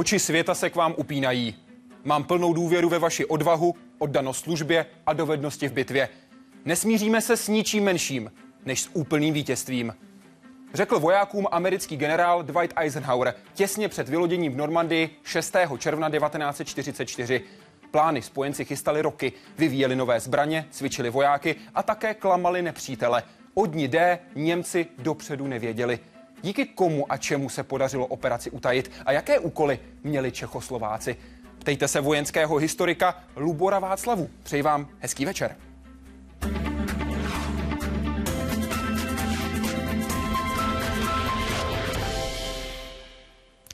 Oči světa se k vám upínají. Mám plnou důvěru ve vaši odvahu, oddanost službě a dovednosti v bitvě. Nesmíříme se s ničím menším, než s úplným vítězstvím. Řekl vojákům americký generál Dwight Eisenhower těsně před vyloděním v Normandii 6. června 1944. Plány spojenci chystali roky, vyvíjeli nové zbraně, cvičili vojáky a také klamali nepřítele. Od dní D Němci dopředu nevěděli. Díky komu a čemu se podařilo operaci utajit a jaké úkoly měli Čechoslováci. Ptejte se vojenského historika Lubora Václavu. Přeji vám hezký večer.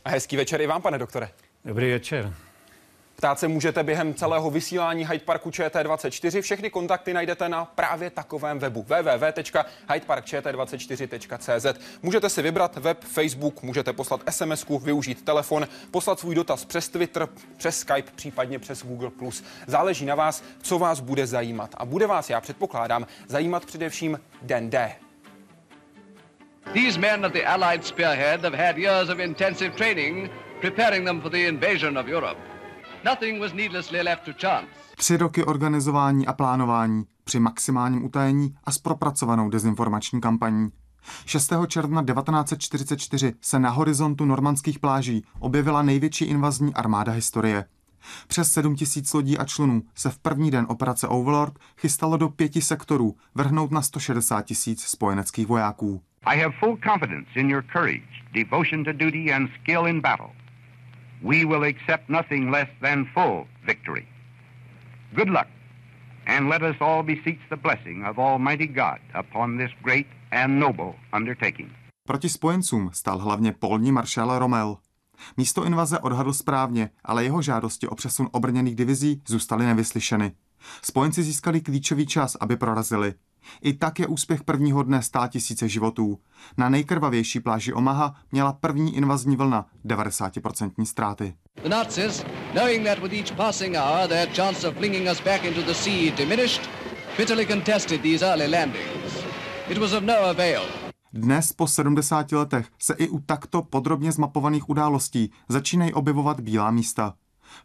A hezký večer i vám, pane doktore. Dobrý večer. Ptát se můžete během celého vysílání Hyde Parku ČT24. Všechny kontakty najdete na právě takovém webu www.hydeparkčt24.cz. Můžete si vybrat web, Facebook, můžete poslat sms využít telefon, poslat svůj dotaz přes Twitter, přes Skype, případně přes Google+. Záleží na vás, co vás bude zajímat. A bude vás, já předpokládám, zajímat především den D. These men at the Allied spearhead have had years of intensive training preparing them for the invasion of Europe. Nothing was needlessly left to chance. Tři roky organizování a plánování při maximálním utajení a s propracovanou dezinformační kampaní. 6. června 1944 se na horizontu normandských pláží objevila největší invazní armáda historie. Přes 7 tisíc lodí a člunů se v první den operace Overlord chystalo do pěti sektorů vrhnout na 160 tisíc spojeneckých vojáků. I have full confidence in your courage, devotion to duty and skill in battle. We will accept nothing less than full victory. Good luck, and let us all beseech the blessing of Almighty God upon this great and noble undertaking. Proti spojencům stal hlavně polní maršál Rommel. Místo invaze odhadl správně, ale jeho žádosti o přesun obrněných divizí zůstaly nevyslyšeny. Spojenci získali klíčový čas, aby prorazili. I tak je úspěch prvního dne stát tisíce životů. Na nejkrvavější pláži Omaha měla první invazní vlna 90% ztráty. The Nazis, knowing that with each passing hour their chance of flinging us back into the sea diminished, bitterly contested these early landings. It was of no avail. Dnes po 70 letech se i u takto podrobně zmapovaných událostí začínají objevovat bílá místa.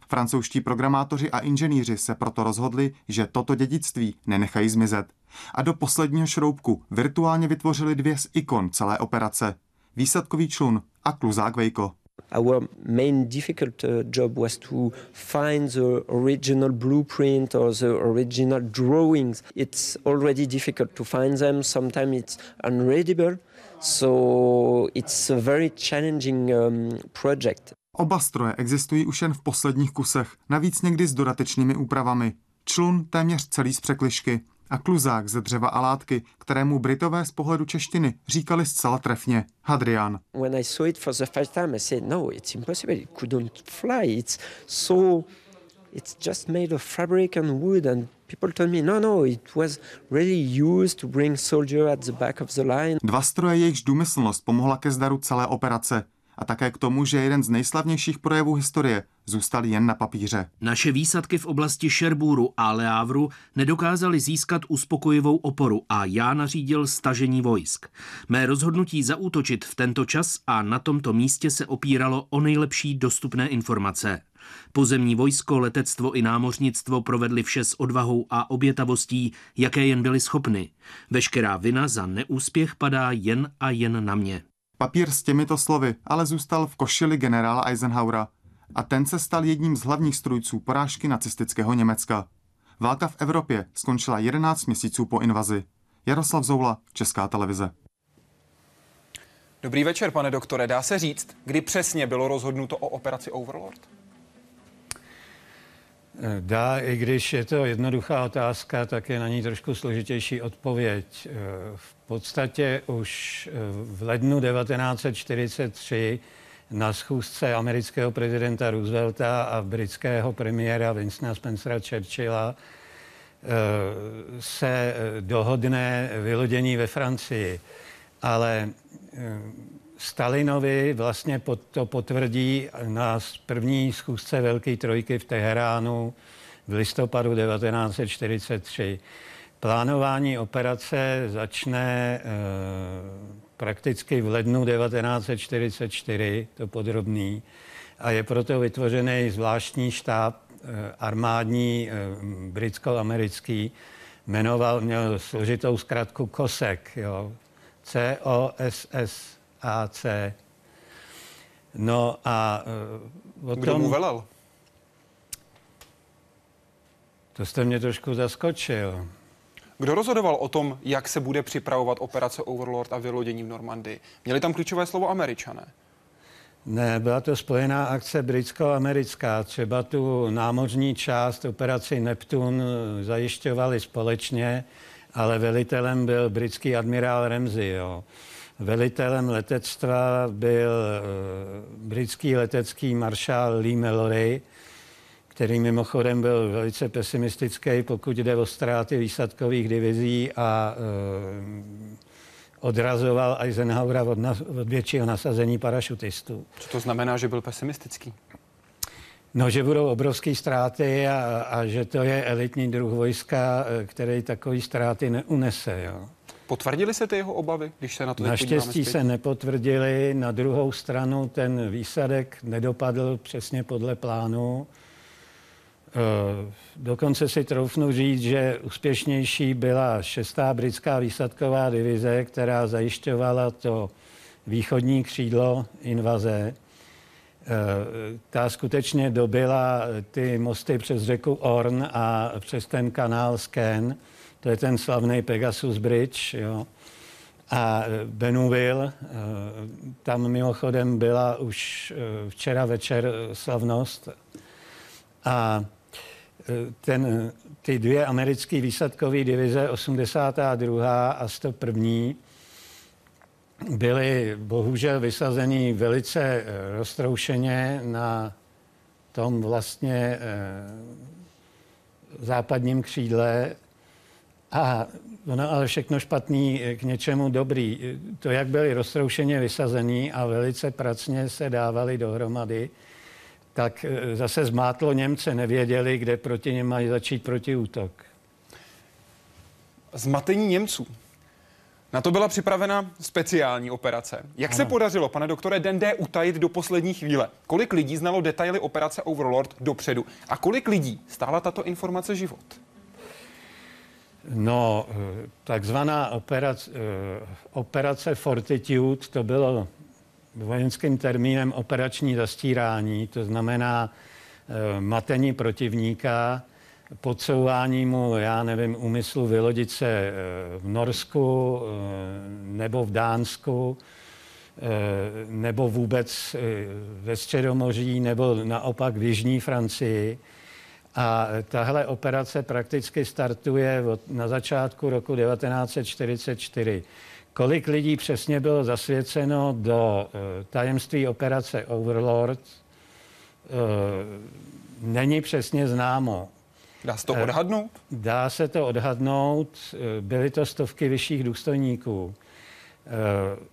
Francouzští programátoři a inženýři se proto rozhodli, že toto dědictví nenechají zmizet. A do posledního šroubku virtuálně vytvořili dvě z ikon celé operace. Výsadkový člun a kluzák Vejko. Our main difficult uh, job was to find the original blueprint or the original drawings. It's already difficult to find them. Sometimes it's unreadable. So it's a very challenging um, project. Oba stroje existují už jen v posledních kusech, navíc někdy s dodatečnými úpravami. Člun téměř celý z překlišky a kluzák ze dřeva a látky, kterému Britové z pohledu češtiny říkali zcela trefně Hadrian. When I saw it for the first time, I said, no, it's impossible, it couldn't fly, it's so, it's just made of fabric and wood and people told me, no, no, it was really used to bring soldier at the back of the line. Dva stroje, jejichž důmyslnost pomohla ke zdaru celé operace a také k tomu, že jeden z nejslavnějších projevů historie zůstal jen na papíře. Naše výsadky v oblasti Šerbúru a Leávru nedokázaly získat uspokojivou oporu a já nařídil stažení vojsk. Mé rozhodnutí zaútočit v tento čas a na tomto místě se opíralo o nejlepší dostupné informace. Pozemní vojsko, letectvo i námořnictvo provedli vše s odvahou a obětavostí, jaké jen byli schopny. Veškerá vina za neúspěch padá jen a jen na mě. Papír s těmito slovy ale zůstal v košili generála Eisenhowera a ten se stal jedním z hlavních strujců porážky nacistického Německa. Válka v Evropě skončila 11 měsíců po invazi. Jaroslav Zoula, Česká televize. Dobrý večer, pane doktore. Dá se říct, kdy přesně bylo rozhodnuto o operaci Overlord? Dá, i když je to jednoduchá otázka, tak je na ní trošku složitější odpověď. V podstatě už v lednu 1943 na schůzce amerického prezidenta Roosevelta a britského premiéra Winstona Spencera Churchilla eh, se dohodne vylodění ve Francii. Ale eh, Stalinovi vlastně to potvrdí na první schůzce Velké trojky v Teheránu v listopadu 1943. Plánování operace začne e, prakticky v lednu 1944, to podrobný, a je proto vytvořený zvláštní štáb armádní, britsko-americký, jmenoval, měl složitou zkratku KOSEK, jo. C-O-S-S-A-C. No a o tom... Kdo mu velel? To jste mě trošku zaskočil. Kdo rozhodoval o tom, jak se bude připravovat operace Overlord a vylodění v Normandii? Měli tam klíčové slovo američané? Ne, byla to spojená akce britsko-americká. Třeba tu námořní část operaci Neptun zajišťovali společně, ale velitelem byl britský admirál Ramsey. Jo. Velitelem letectva byl uh, britský letecký maršál Lee Mallory, který mimochodem byl velice pesimistický, pokud jde o ztráty výsadkových divizí a uh, odrazoval Eisenhowera od, na, od většího nasazení parašutistů. Co to znamená, že byl pesimistický? No, že budou obrovské ztráty a, a že to je elitní druh vojska, eh, který takový ztráty neunese. Jo. Potvrdili se ty jeho obavy, když se na to Naštěstí se nepotvrdili. Na druhou stranu ten výsadek nedopadl přesně podle plánu. Eh, dokonce si troufnu říct, že úspěšnější byla šestá britská výsadková divize, která zajišťovala to východní křídlo invaze. Eh, ta skutečně dobila ty mosty přes řeku Orn a přes ten kanál Sken, to je ten slavný Pegasus Bridge, jo. A Benuville, eh, tam mimochodem byla už včera večer slavnost. A ten, ty dvě americké výsadkové divize, 82. a 101. byly bohužel vysazeny velice eh, roztroušeně na tom vlastně eh, západním křídle a ono ale všechno špatný k něčemu dobrý. To, jak byly roztroušeně vysazený a velice pracně se dávali dohromady, tak e, zase zmátlo Němce, nevěděli, kde proti něm mají začít protiútok. Zmatení Němců. Na to byla připravena speciální operace. Jak ano. se podařilo, pane doktore, den D utajit do poslední chvíle? Kolik lidí znalo detaily operace Overlord dopředu? A kolik lidí stála tato informace život? No, takzvaná operace, operace Fortitude, to bylo vojenským termínem operační zastírání, to znamená e, matení protivníka, podsouvání mu, já nevím, úmyslu vylodit se e, v Norsku nebo v Dánsku, nebo vůbec ve Středomoří, nebo naopak v Jižní Francii. A tahle operace prakticky startuje od, na začátku roku 1944. Kolik lidí přesně bylo zasvěceno do uh, tajemství operace Overlord, uh, není přesně známo. Dá se to eh, odhadnout? Dá se to odhadnout. Byly to stovky vyšších důstojníků.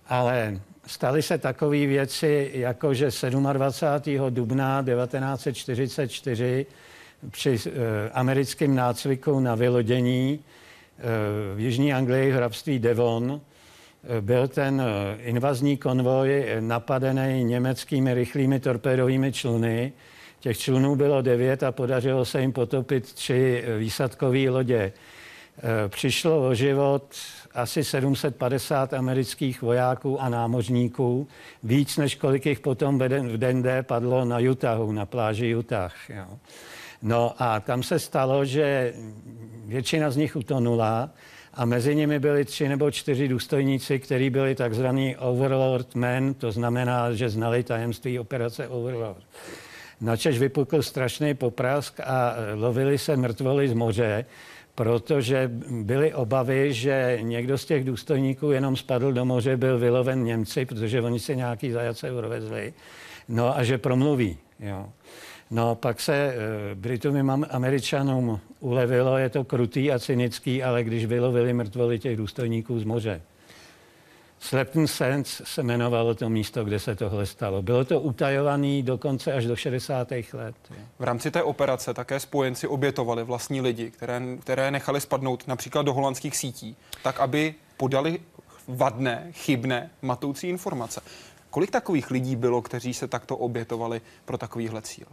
Ale staly se takové věci, jako že 27. dubna 1944 při americkém nácviku na vylodění v Jižní Anglii hrabství Devon byl ten eh, invazní konvoj napadený německými rychlými torpédovými čluny. Těch člunů bylo devět a podařilo se jim potopit tři eh, výsadkové lodě. Eh, přišlo o život asi 750 amerických vojáků a námořníků, víc než kolik jich potom v den D padlo na Utahu, na pláži Utah. Jo. No a tam se stalo, že většina z nich utonula, a mezi nimi byli tři nebo čtyři důstojníci, kteří byli takzvaný Overlord Men, to znamená, že znali tajemství operace Overlord. Načež vypukl strašný poprask a lovili se mrtvoly z moře, protože byly obavy, že někdo z těch důstojníků jenom spadl do moře, byl vyloven Němci, protože oni si nějaký zajace urovezli, no a že promluví. Jo. No, pak se e, Britům a Američanům ulevilo, je to krutý a cynický, ale když vylovili mrtvoly těch důstojníků z moře. Slepton Sands se jmenovalo to místo, kde se tohle stalo. Bylo to utajované dokonce až do 60. let. V rámci té operace také spojenci obětovali vlastní lidi, které, které nechali spadnout například do holandských sítí, tak aby podali vadné, chybné, matoucí informace. Kolik takových lidí bylo, kteří se takto obětovali pro takovýhle cíl?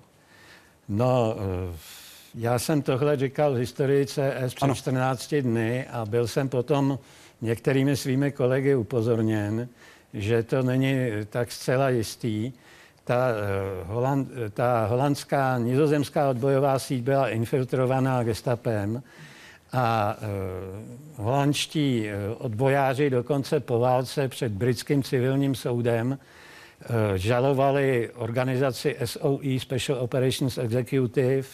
No, eh, já jsem tohle říkal v historii CS před ano. 14 dny a byl jsem potom některými svými kolegy upozorněn, že to není tak zcela jistý. Ta, uh, holand, ta holandská, nizozemská odbojová síť byla infiltrovaná gestapem a uh, holandští odbojáři dokonce po válce před britským civilním soudem žalovali organizaci SOE, Special Operations Executive,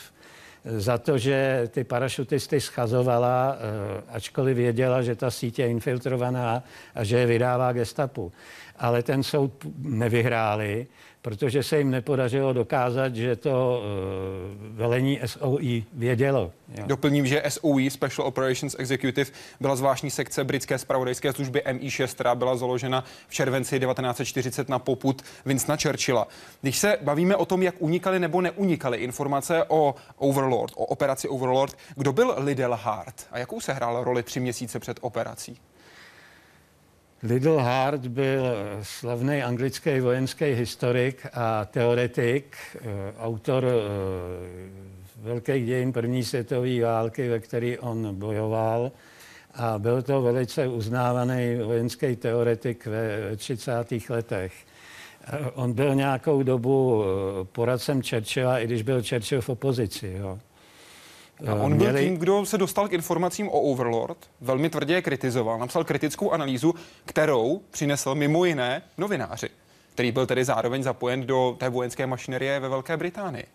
za to, že ty parašutisty schazovala, ačkoliv věděla, že ta sítě je infiltrovaná a že je vydává gestapu. Ale ten soud nevyhráli protože se jim nepodařilo dokázat, že to uh, velení SOE vědělo. Jo. Doplním, že SOE, Special Operations Executive, byla zvláštní sekce britské spravodajské služby MI6, která byla založena v červenci 1940 na poput Winstona Churchilla. Když se bavíme o tom, jak unikaly nebo neunikaly informace o Overlord, o operaci Overlord, kdo byl Lidl Hart a jakou se hrál roli tři měsíce před operací? Little Hart byl slavný anglický vojenský historik a teoretik, eh, autor eh, velkých dějin první světové války, ve který on bojoval. A byl to velice uznávaný vojenský teoretik ve 30. letech. Eh, on byl nějakou dobu poradcem Churchilla, i když byl Churchill v opozici. Jo. A on byl tím, kdo se dostal k informacím o Overlord, velmi tvrdě je kritizoval, napsal kritickou analýzu, kterou přinesl mimo jiné novináři, který byl tedy zároveň zapojen do té vojenské mašinerie ve Velké Británii.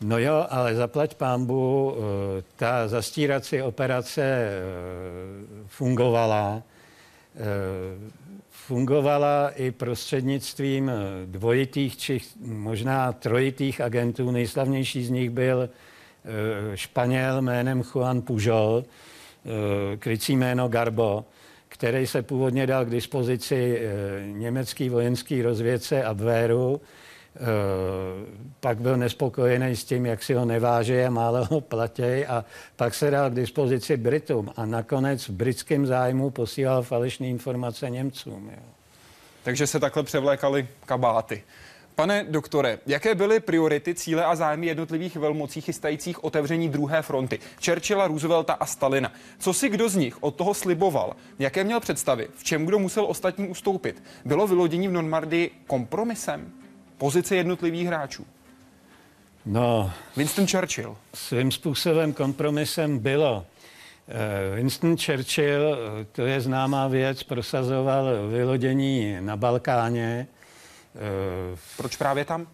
No jo, ale zaplať pámbu, eh, ta zastírací operace eh, fungovala. Eh, fungovala i prostřednictvím dvojitých či možná trojitých agentů. Nejslavnější z nich byl Eh, Španěl jménem Juan Pujol, eh, krycí jméno Garbo, který se původně dal k dispozici eh, německý vojenský rozvědce Abwehru, pak byl nespokojený s tím, jak si ho neváže a málo ho platí a pak se dal k dispozici Britům a nakonec v britském zájmu posílal falešné informace Němcům. Jo. Takže se takhle převlékali kabáty. Pane doktore, jaké byly priority, cíle a zájmy jednotlivých velmocí chystajících otevření druhé fronty? Churchilla, Roosevelta a Stalina. Co si kdo z nich od toho sliboval? Jaké měl představy? V čem kdo musel ostatní ustoupit? Bylo vylodění v Normandii kompromisem? Pozice jednotlivých hráčů? No, Winston Churchill. Svým způsobem kompromisem bylo. Eh, Winston Churchill, eh, to je známá věc, prosazoval vylodění na Balkáně, Proč právě tam?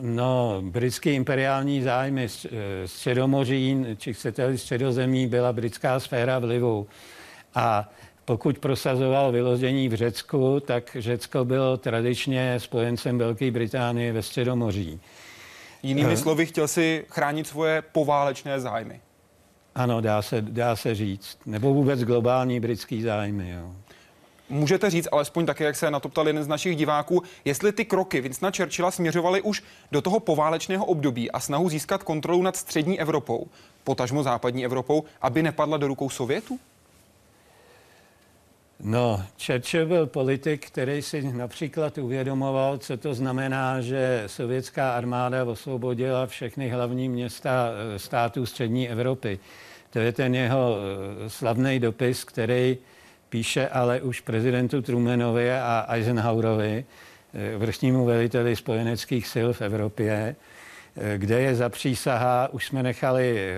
No, britský imperiální zájmy eh, středomoří, či chcete středozemí, byla britská sféra vlivu. A pokud prosazoval vyložení v Řecku, tak Řecko bylo tradičně spojencem Velké Británie ve Středomoří. Jinými slovy, chtěl si chránit svoje poválečné zájmy. Ano, dá se, dá se říct. Nebo vůbec globální britský zájmy. Jo. Můžete říct, alespoň také, jak se na to ptal jeden z našich diváků, jestli ty kroky Vincenta Churchilla směřovaly už do toho poválečného období a snahu získat kontrolu nad střední Evropou, potažmo západní Evropou, aby nepadla do rukou Sovětů? No, Churchill byl politik, který si například uvědomoval, co to znamená, že sovětská armáda osvobodila všechny hlavní města eh, států střední Evropy. To je ten jeho eh, slavný dopis, který píše ale už prezidentu Trumanovi a Eisenhowerovi, eh, vrchnímu veliteli spojeneckých sil v Evropě, eh, kde je zapřísahá, už jsme nechali eh,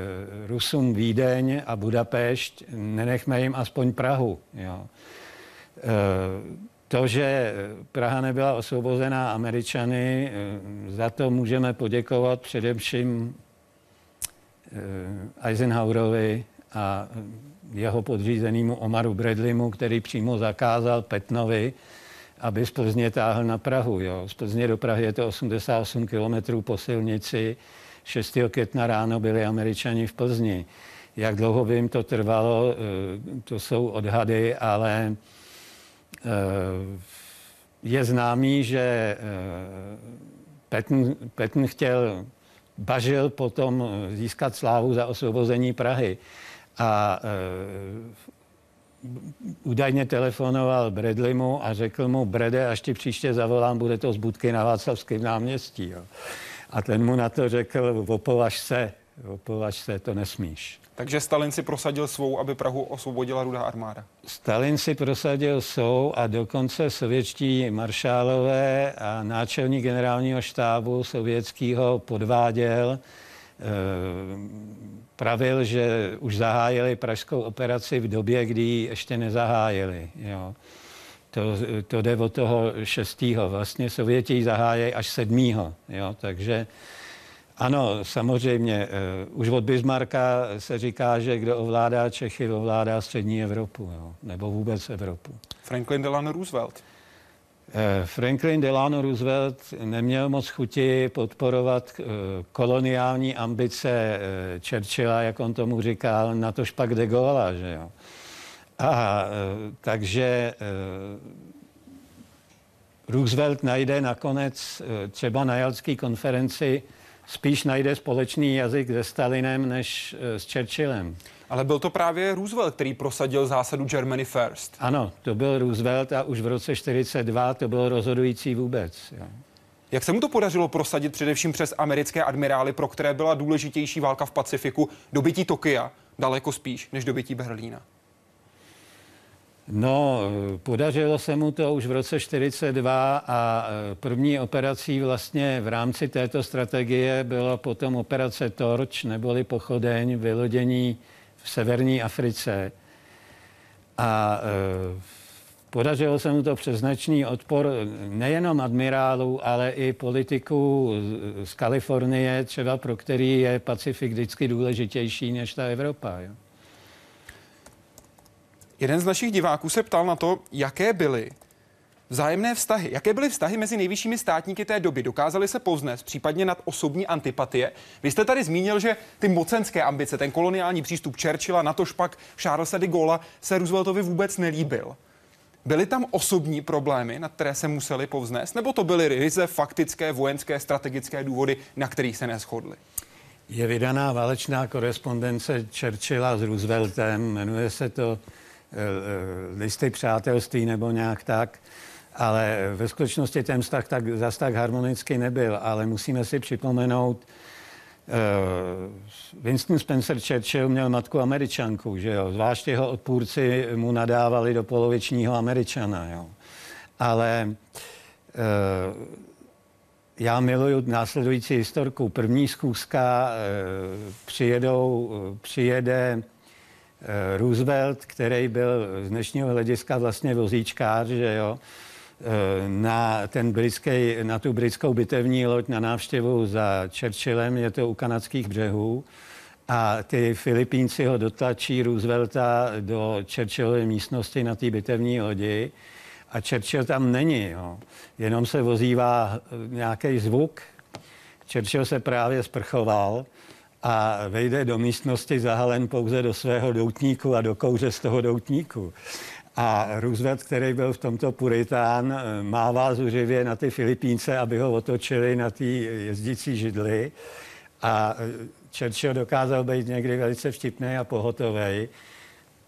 Rusům Vídeň a Budapešť, nenechme jim aspoň Prahu. Jo. To, že Praha nebyla osvobozená Američany, za to můžeme poděkovat především Eisenhowerovi a jeho podřízenému Omaru Bradleymu, který přímo zakázal Petnovi, aby z Plzně táhl na Prahu. Jo. Z Plzně do Prahy je to 88 kilometrů po silnici. 6. května ráno byli američani v Plzni. Jak dlouho by jim to trvalo, eh, to jsou odhady, ale eh, je známý, že eh, Petn, Petn chtěl, bažil potom získat slávu za osvobození Prahy. A údajně telefonoval Bradleymu a řekl mu, Brede, až ti příště zavolám, bude to z budky na Václavském náměstí. Jo. A ten mu na to řekl, opovaž se, opovaž se, to nesmíš. Takže Stalin si prosadil svou, aby Prahu osvobodila rudá armáda. Stalin si prosadil svou a dokonce sovětští maršálové a náčelník generálního štábu sovětského podváděl, eh, pravil, že už zahájili pražskou operaci v době, kdy ji ještě nezahájili. Jo. To, to jde od toho šestého. Vlastně Sověti ji zahájejí až sedmého. Jo. Takže ano, samozřejmě. Uh, už od Bismarcka se říká, že kdo ovládá Čechy, ovládá střední Evropu, jo, nebo vůbec Evropu. Franklin Delano Roosevelt. Uh, Franklin Delano Roosevelt neměl moc chuti podporovat uh, koloniální ambice Churchilla, jak on tomu říkal, na to špak de Gaulle, že jo. A takže Roosevelt najde nakonec třeba na Jalské konferenci spíš najde společný jazyk se Stalinem než eh, s Churchillem. Ale byl to právě Roosevelt, který prosadil zásadu Germany First. Ano, to byl Roosevelt a už v roce 42 to bylo rozhodující vůbec. Jo. Jak se mu to podařilo prosadit především přes americké admirály, pro které byla důležitější válka v Pacifiku, dobytí Tokia daleko spíš než dobytí Berlína? No, podařilo se mu to už v roce 42 a e, první operací vlastně v rámci této strategie byla potom operace Torch, neboli pochodeň, vylodění v severní Africe. A e, podařilo se mu to přes značný odpor nejenom admirálů, ale i politiků z Kalifornie, třeba pro který je Pacifik vždycky důležitější než ta Evropa. Jo. Jeden z našich diváků se ptal na to, jaké byly vzájemné vztahy. Jaké byly vztahy mezi nejvyššími státníky té doby? Dokázali se povznést, případně nad osobní antipatie? Vy jste tady zmínil, že ty mocenské ambice, ten koloniální přístup Churchilla, na to špak Charlesa de Gaulle se Rooseveltovi vůbec nelíbil. Byly tam osobní problémy, na které se museli povznést, nebo to byly ryze faktické, vojenské, strategické důvody, na kterých se neschodli? Je vydaná válečná korespondence Churchilla s Rooseveltem, jmenuje se to Eh, eh, listy přátelství nebo nějak tak, ale ve skutečnosti ten vztah tak, zas tak harmonický nebyl, ale musíme si připomenout, uh, Winston Spencer Churchill měl matku američanku, že jo, zvlášť jeho odpůrci mu nadávali do polovičního američana, jo. Ale uh, já miluju následující historku. První schůzka uh, přijedou, přijede Eh, Roosevelt, který byl z dnešního hlediska vlastně vozíčkář, že jo, eh, na, ten britský, na tu britskou bitevní loď na návštěvu za Churchillem, je to u kanadských břehů, a ty Filipínci ho dotlačí Roosevelta do Churchillovy místnosti na té bitevní lodi a Churchill tam není, jo. jenom se vozívá nějaký zvuk. Churchill se právě sprchoval a vejde do místnosti zahalen pouze do svého doutníku a do kouře z toho doutníku. A Roosevelt, který byl v tomto puritán, mává zuřivě na ty Filipínce, aby ho otočili na ty jezdící židly. A Churchill dokázal být někdy velice vtipný a pohotový.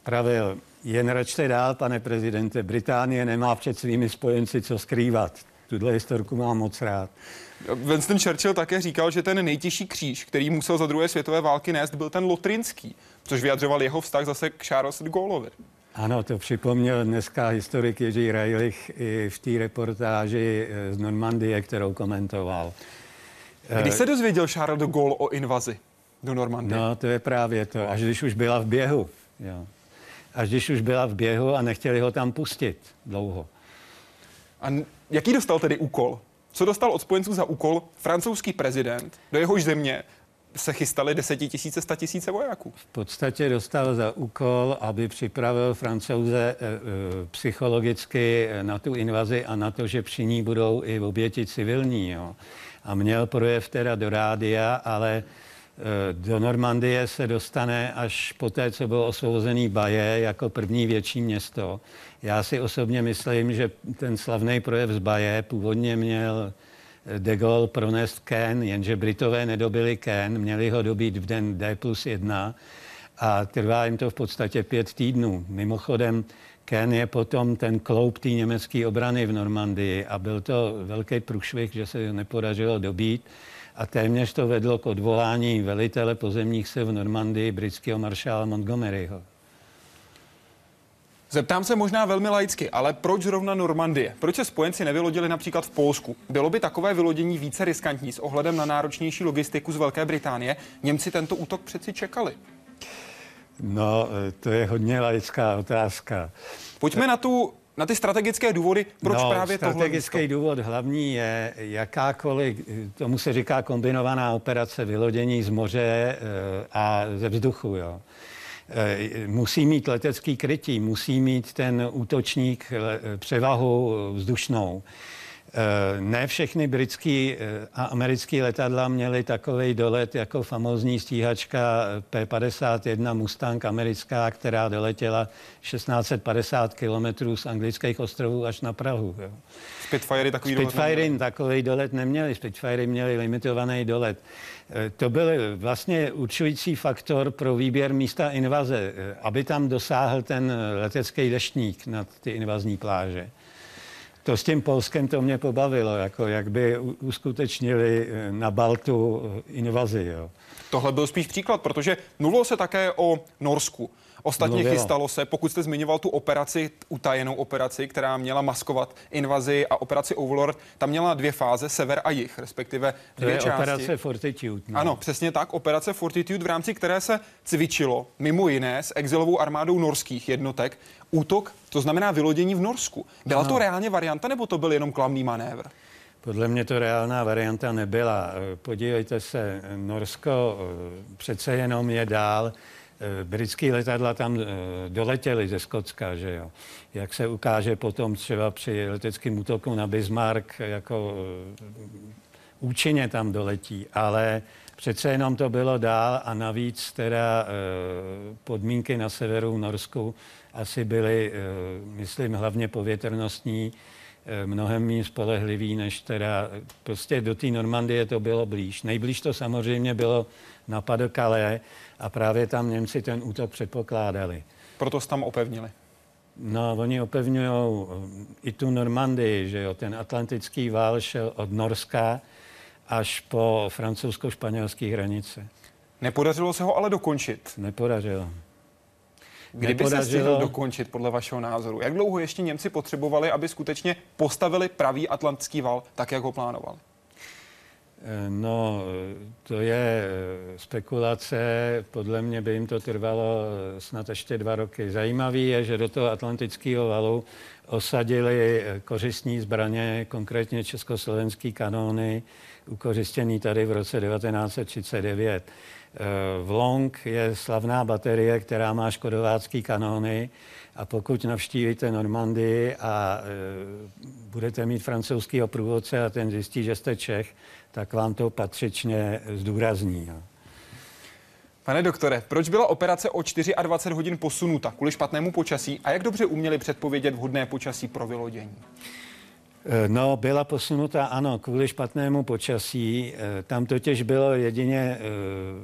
Pravil, jen račte dál, pane prezidente, Británie nemá před svými spojenci co skrývat. Tuhle historku mám moc rád. Winston Churchill také říkal, že ten nejtěžší kříž, který musel za druhé světové války nést, byl ten lotrinský, což vyjadřoval jeho vztah zase k Charles de Gaulleovi. Ano, to připomněl dneska historik Jiří Rajlich i v té reportáži eh, z Normandie, kterou komentoval. Kdy se dozvěděl Charles de Gaulle o invazi do Normandie? No, to je právě to. Až když už byla v běhu. Jo. Až když už byla v běhu a nechtěli ho tam pustit dlouho. A jaký dostal tedy úkol? Co dostal od spojenců za úkol francouzský prezident, do jehož země se chystali desetitisíce, statisíce vojáků. V podstatě dostal za úkol, aby připravil francouze e, e, psychologicky na tu invazi a na to, že při ní budou i oběti civilní. Jo. A měl projev teda do rádia, ale do Normandie se dostane až po té, co bylo osvobozený Baje jako první větší město. Já si osobně myslím, že ten slavný projev z Baje původně měl de Gaulle pronést Ken, jenže Britové nedobili Ken, měli ho dobít v den D plus 1 a trvá jim to v podstatě pět týdnů. Mimochodem, Ken je potom ten kloup té německé obrany v Normandii a byl to velký průšvih, že se nepodařilo dobít a téměř to vedlo k odvolání velitele pozemních sil v Normandii, britského maršála Montgomeryho. Zeptám se možná velmi laicky, ale proč zrovna Normandie? Proč se spojenci nevylodili například v Polsku? Bylo by takové vylodění více riskantní s ohledem na náročnější logistiku z Velké Británie? Němci tento útok přeci čekali. No, to je hodně laická otázka. Pojďme na tu na ty strategické důvody, proč no, právě tohle strategický důvod hlavní je jakákoliv, tomu se říká kombinovaná operace vylodění z moře eh, a ze vzduchu. Jo. Eh, musí mít letecký krytí, musí mít ten útočník eh, převahu vzdušnou. Eh, ne všechny britský a americký letadla měly takový dolet jako famózní stíhačka P-51 Mustang americká, která doletěla 1650 kilometrů z anglických ostrovů až na Prahu. Jo. Spitfire takový Spitfire dolet takový dolet neměli. Spitfire měli limitovaný dolet. Eh, to byl vlastně určující faktor pro výběr místa invaze, eh, aby tam dosáhl ten letecký deštník nad ty invazní pláže. To s tím Polskem to mě pobavilo, jako jak by uskutečnili eh, na Baltu invazi. Jo. Tohle byl spíš příklad, protože mluvilo se také o Norsku. Ostatně Mluvilo. chystalo se, pokud jste zmiňoval tu operaci, utajenou operaci, která měla maskovat invazi a operaci Overlord, tam měla dvě fáze, sever a jih, respektive dvě to je části. operace Fortitude. No. Ano, přesně tak, operace Fortitude, v rámci které se cvičilo mimo jiné s exilovou armádou norských jednotek útok, to znamená vylodění v Norsku. Byla ano. to reálně varianta, nebo to byl jenom klamný manévr? Podle mě to reálná varianta nebyla. Podívejte se, Norsko eh, přece jenom je dál britský letadla tam eh, doletěly ze Skotska, že jo. Jak se ukáže potom třeba při leteckém útoku na Bismarck, jako eh, účinně tam doletí, ale přece jenom to bylo dál a navíc teda podmínky na severu Norsku asi byly, myslím, hlavně povětrnostní, mnohem méně spolehlivý, než teda prostě do té Normandie to bylo blíž. Nejblíž to samozřejmě bylo na Padokale a právě tam Němci ten útok předpokládali. Proto se tam opevnili. No, oni opevňují eh, i tu Normandii, že jo, ten atlantický vál šel od Norska až po francouzsko-španělské hranice. Nepodařilo se ho ale dokončit. Nepodařilo. Kdyby Nepodařilo... se stihl dokončit podle vašeho názoru, jak dlouho ještě Němci potřebovali, aby skutečně postavili pravý atlantský val, tak jak ho plánovali? No, to je eh, spekulace. Podle mě by jim to trvalo eh, snad ještě dva roky. Zajímavý je, že do toho atlantického valu osadili eh, kořistní zbraně, konkrétně československý kanóny, ukořistěný tady v roce 1939. V Long je slavná baterie, která má škodovácký kanóny a pokud navštívíte Normandii a e, budete mít francouzského průvodce a ten zjistí, že jste Čech, tak vám to patřičně zdůrazní. Pane doktore, proč byla operace o 24 hodin posunuta? Kvůli špatnému počasí? A jak dobře uměli předpovědět vhodné počasí pro vylodění? Eh, no, byla posunuta, ano, kvůli špatnému počasí. Eh, tam totiž bylo jedině eh,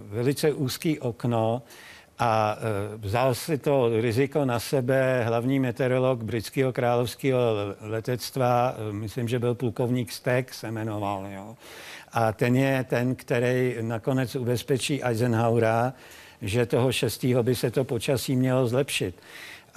velice úzký okno a vzal si to riziko na sebe hlavní meteorolog britského královského letectva, myslím, že byl plukovník Stek, se jmenoval, jo. A ten je ten, který nakonec ubezpečí Eisenhowera, že toho šestého by se to počasí mělo zlepšit.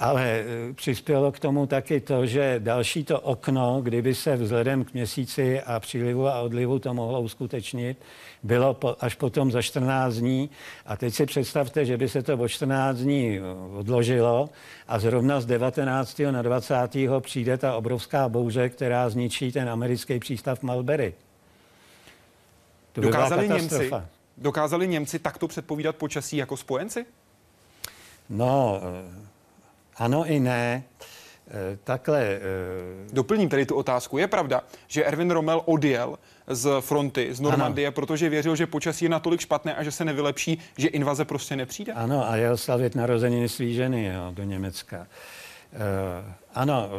Ale e, přispělo k tomu taky to, že další to okno, kdyby se vzhledem k měsíci a přílivu a odlivu to mohlo uskutečnit, bylo po, až potom za 14 dní. A teď si představte, že by se to o 14 dní e, odložilo a zrovna z 19. na 20. přijde ta obrovská bouře, která zničí ten americký přístav Malberry. To by dokázali, Němci, dokázali Němci takto předpovídat počasí jako spojenci? No, eh, ano i ne. Eh, takhle. Eh, Doplním tedy tu otázku. Je pravda, že Erwin Rommel odjel z fronty, z Normandie, ano. protože věřil, že počasí je natolik špatné a že se nevylepší, že invaze prostě nepřijde? Ano, a jel slavit narozeniny svý ženy jo, do Německa. Uh, ano,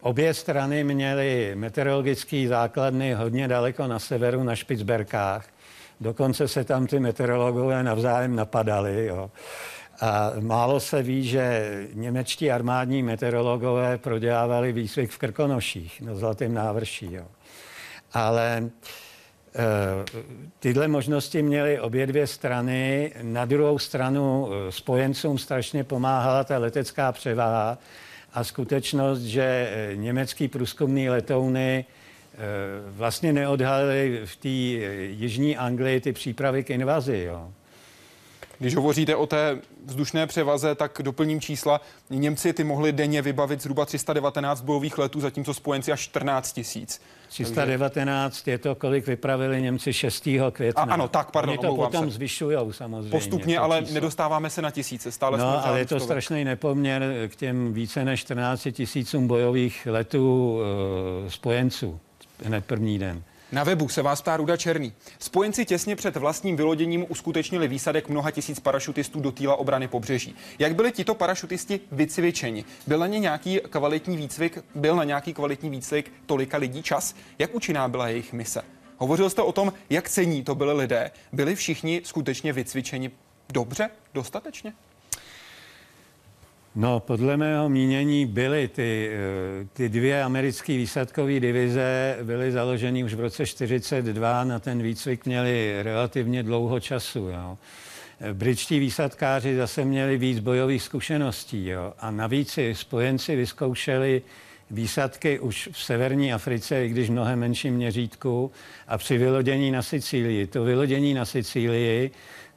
Obě strany měly meteorologické základny hodně daleko na severu, na Špicberkách. Dokonce se tam ty meteorologové navzájem napadali. Jo. A málo se ví, že němečtí armádní meteorologové prodělávali výcvik v Krkonoších na Zlatém návrší. Jo. Ale Eh, tyhle možnosti měly obě dvě strany. Na druhou stranu eh, spojencům strašně pomáhala ta letecká převaha a skutečnost, že eh, německý průzkumný letouny vlastně neodhalili v té jižní Anglii ty přípravy k invazi. Jo. Když hovoříte o té vzdušné převaze, tak doplním čísla. Němci ty mohli denně vybavit zhruba 319 bojových letů, zatímco spojenci až 14 tisíc. 319 Takže... je to, kolik vypravili Němci 6. května. A, ano, tak, pardon, Oni to potom zvyšují samozřejmě. Postupně, ale číslo. nedostáváme se na tisíce. Stále no, ale je to strašný nepoměr k těm více než 14 tisícům bojových letů uh, spojenců hned první den. Na webu se vás ptá Ruda Černý. Spojenci těsně před vlastním vyloděním uskutečnili výsadek mnoha tisíc parašutistů do týla obrany pobřeží. Jak byli tito parašutisti vycvičeni? Byl na ně nějaký kvalitní výcvik? Byl na nějaký kvalitní výcvik tolika lidí čas? Jak účinná byla jejich mise? Hovořil jste o tom, jak cení to byli lidé. Byli všichni skutečně vycvičeni dobře, dostatečně? No, podle mého mínění byly ty, eh, ty dvě americké výsadkové divize byly založeny už v roce 42, na ten výcvik měli relativně dlouho času. Jo. Britští výsadkáři zase měli víc bojových zkušeností jo. a navíc si spojenci vyzkoušeli výsadky už v severní Africe, i když mnohem menším měřítku, a při vylodění na Sicílii. To vylodění na Sicílii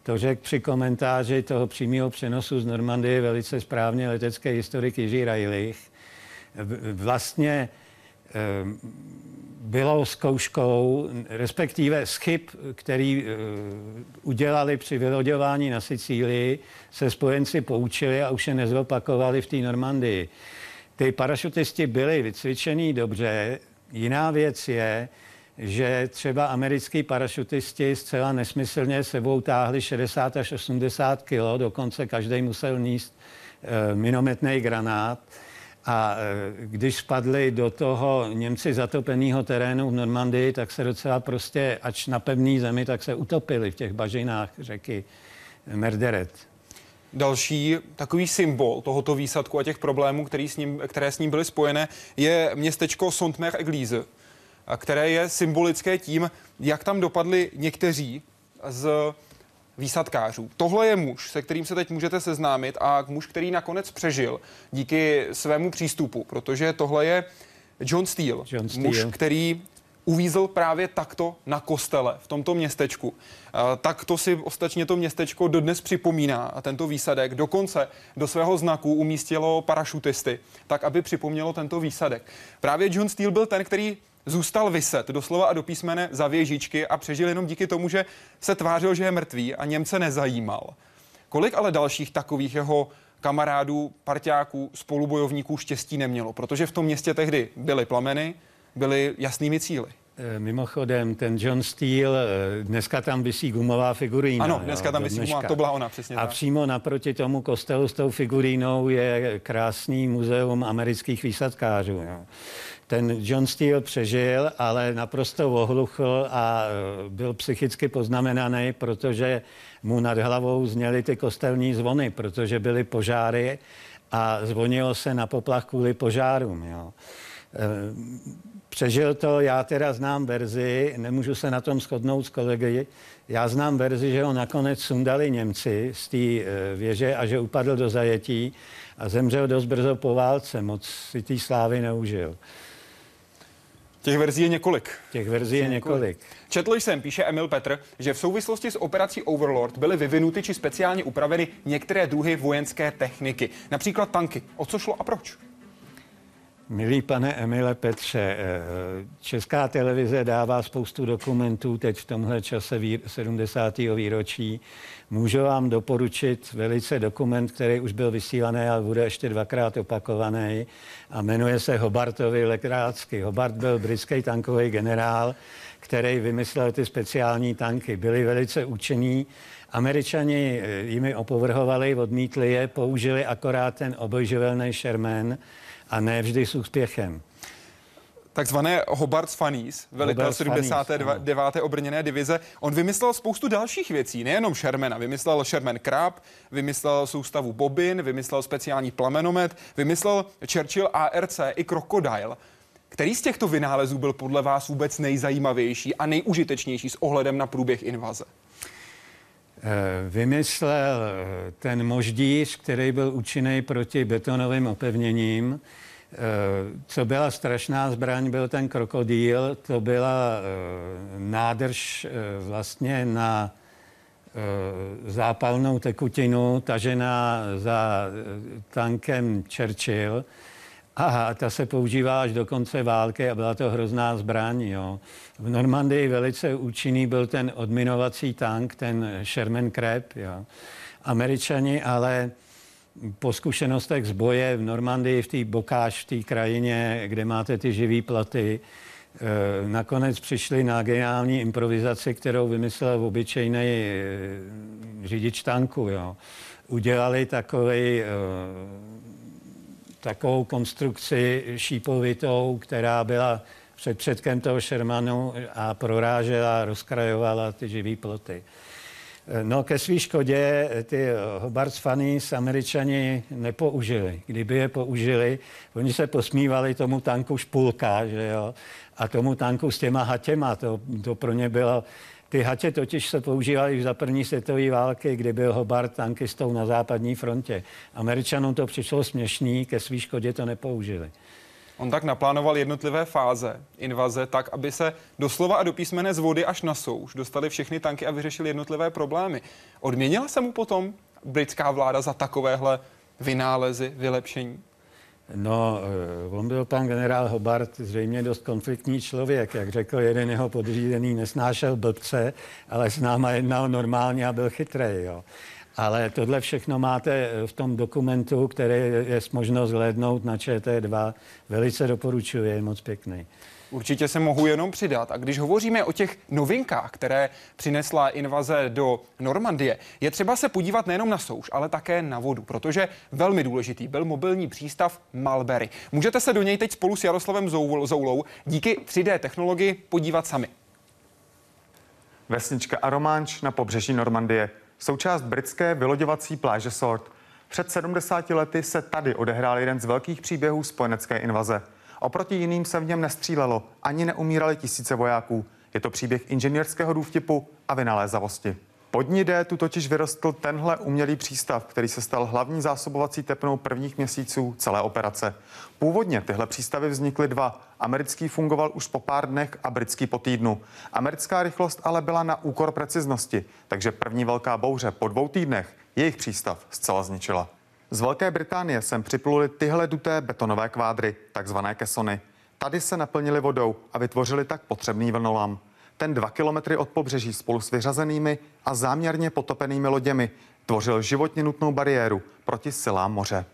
to řekl při komentáři toho přímého přenosu z Normandie velice správně letecký historik Jiří Rajlich. Vlastně bylo zkouškou, respektive z chyb, který udělali při vyloďování na Sicílii, se spojenci poučili a už je nezopakovali v té Normandii. Ty parašutisti byli vycvičený dobře. Jiná věc je, že třeba americký parašutisti zcela nesmyslně sebou táhli 60 až 80 kg, dokonce každý musel níst e, minometný granát. A e, když spadli do toho Němci zatopeného terénu v Normandii, tak se docela prostě, ač na pevné zemi, tak se utopili v těch bažinách řeky Merderet. Další takový symbol tohoto výsadku a těch problémů, který s ním, které s ním byly spojené, je městečko Saint-Mer-Église které je symbolické tím, jak tam dopadli někteří z výsadkářů. Tohle je muž, se kterým se teď můžete seznámit a muž, který nakonec přežil díky svému přístupu, protože tohle je John Steele, John Steele. muž, který uvízl právě takto na kostele v tomto městečku. Tak to si ostatně to městečko dodnes připomíná a tento výsadek dokonce do svého znaku umístilo parašutisty, tak aby připomnělo tento výsadek. Právě John Steele byl ten, který zůstal vyset doslova a do písmene za věžičky a přežil jenom díky tomu, že se tvářil, že je mrtvý a Němce nezajímal. Kolik ale dalších takových jeho kamarádů, parťáků, spolubojovníků štěstí nemělo, protože v tom městě tehdy byly plameny, byly jasnými cíly. Eh, mimochodem, ten John Steele, eh, dneska tam vysí gumová figurína. Ano, dneska jo, tam vysí gumová, to byla ona, přesně A tak. přímo naproti tomu kostelu s tou figurínou je krásný muzeum amerických výsadkářů. Jo. Ten John Steele přežil, ale naprosto ohluchl a e, byl psychicky poznamenaný, protože mu nad hlavou zněly ty kostelní zvony, protože byly požáry a zvonilo se na poplach kvůli požárům. Jo. E, přežil to, já teda znám verzi, nemůžu se na tom shodnout s kolegy, já znám verzi, že ho nakonec sundali Němci z té e, věže a že upadl do zajetí a zemřel dost brzo po válce, moc si té slávy neužil. Těch verzí je několik. Těch verzí je několik. Četl jsem, píše Emil Petr, že v souvislosti s operací Overlord byly vyvinuty či speciálně upraveny některé druhy vojenské techniky, například tanky. O co šlo a proč? Milý pane Emile Petře, eh, Česká televize dává spoustu dokumentů teď v tomhle čase 70. výročí. Můžu vám doporučit velice dokument, který už byl vysílaný, ale bude ještě dvakrát opakovaný a jmenuje se Hobartovi Lekrácky. Hobart byl britský tankový generál, který vymyslel ty speciální tanky. Byly velice účinní. Američani eh, jimi opovrhovali, odmítli je, použili akorát ten obojživelný Sherman, a ne vždy s úspěchem. Takzvané Hobart's Funnies, velitel 79. No. obrněné divize. On vymyslel spoustu dalších věcí, nejenom Shermana. Vymyslel Sherman Crab, vymyslel soustavu Bobin, vymyslel speciální plamenomet, vymyslel Churchill ARC i Crocodile. Který z těchto vynálezů byl podle vás vůbec nejzajímavější a nejužitečnější s ohledem na průběh invaze? Eh, vymyslel ten moždíř, který byl účinný proti betonovým opevněním. Eh, co byla strašná zbraň, byl ten krokodýl. To byla nádrž vlastně na zápalnou tekutinu tažená za tankem Churchill Aha, ta se používá až do konce války a byla to hrozná zbraň. Jo. V Normandii velice účinný byl ten odminovací tank, ten Sherman Crab. Jo. Američani ale po zkušenostech z boje v Normandii, v té Bokáš, v té krajině, kde máte ty živý platy, eh, nakonec přišli na geniální improvizaci, kterou vymyslel obyčejný eh, řidič tanku. Jo. Udělali takový eh, takovou konstrukci šípovitou, která byla před předkem toho Shermanu a prorážela, rozkrajovala ty živý ploty. No ke svý škodě ty Hobarts Funnies američani nepoužili. Kdyby je použili, oni se posmívali tomu tanku špulka, že jo, a tomu tanku s těma hatěma, to, to pro ně bylo ty hatě totiž se používaly za první světové války, kdy byl Hobart tankistou na západní frontě. Američanům to přišlo směšný, ke svý škodě to nepoužili. On tak naplánoval jednotlivé fáze invaze tak, aby se doslova a do písmene z vody až na souš dostali všechny tanky a vyřešili jednotlivé problémy. Odměnila se mu potom britská vláda za takovéhle vynálezy, vylepšení? No, eh, on byl pan generál Hobart zřejmě dost konfliktní člověk. Jak řekl jeden jeho podřízený, nesnášel blbce, ale s náma jednal normálně a byl chytrý. Jo. Ale tohle všechno máte v tom dokumentu, který je možno zhlédnout na ČT2. Velice doporučuji, je moc pěkný. Určitě se mohu jenom přidat. A když hovoříme o těch novinkách, které přinesla invaze do Normandie, je třeba se podívat nejenom na souš, ale také na vodu, protože velmi důležitý byl mobilní přístav Malberry. Můžete se do něj teď spolu s Jaroslavem Zoulou díky 3D technologii podívat sami. Vesnička Aromanč na pobřeží Normandie, součást britské vyloďovací pláže Sword. Před 70 lety se tady odehrál jeden z velkých příběhů spojenecké invaze – Oproti jiným se v něm nestřílelo, ani neumírali tisíce vojáků. Je to příběh inženýrského důvtipu a vynalézavosti. Pod ní tu totiž vyrostl tenhle umělý přístav, který se stal hlavní zásobovací tepnou prvních měsíců celé operace. Původně tyhle přístavy vznikly dva. Americký fungoval už po pár dnech a britský po týdnu. Americká rychlost ale byla na úkor preciznosti, takže první velká bouře po dvou týdnech jejich přístav zcela zničila. Z Velké Británie sem připluly tyhle duté betonové kvádry, takzvané kesony. Tady se naplnili vodou a vytvořili tak potřebný vlnolam. Ten dva kilometry od pobřeží spolu s vyřazenými a záměrně potopenými loděmi tvořil životně nutnou bariéru proti silám moře.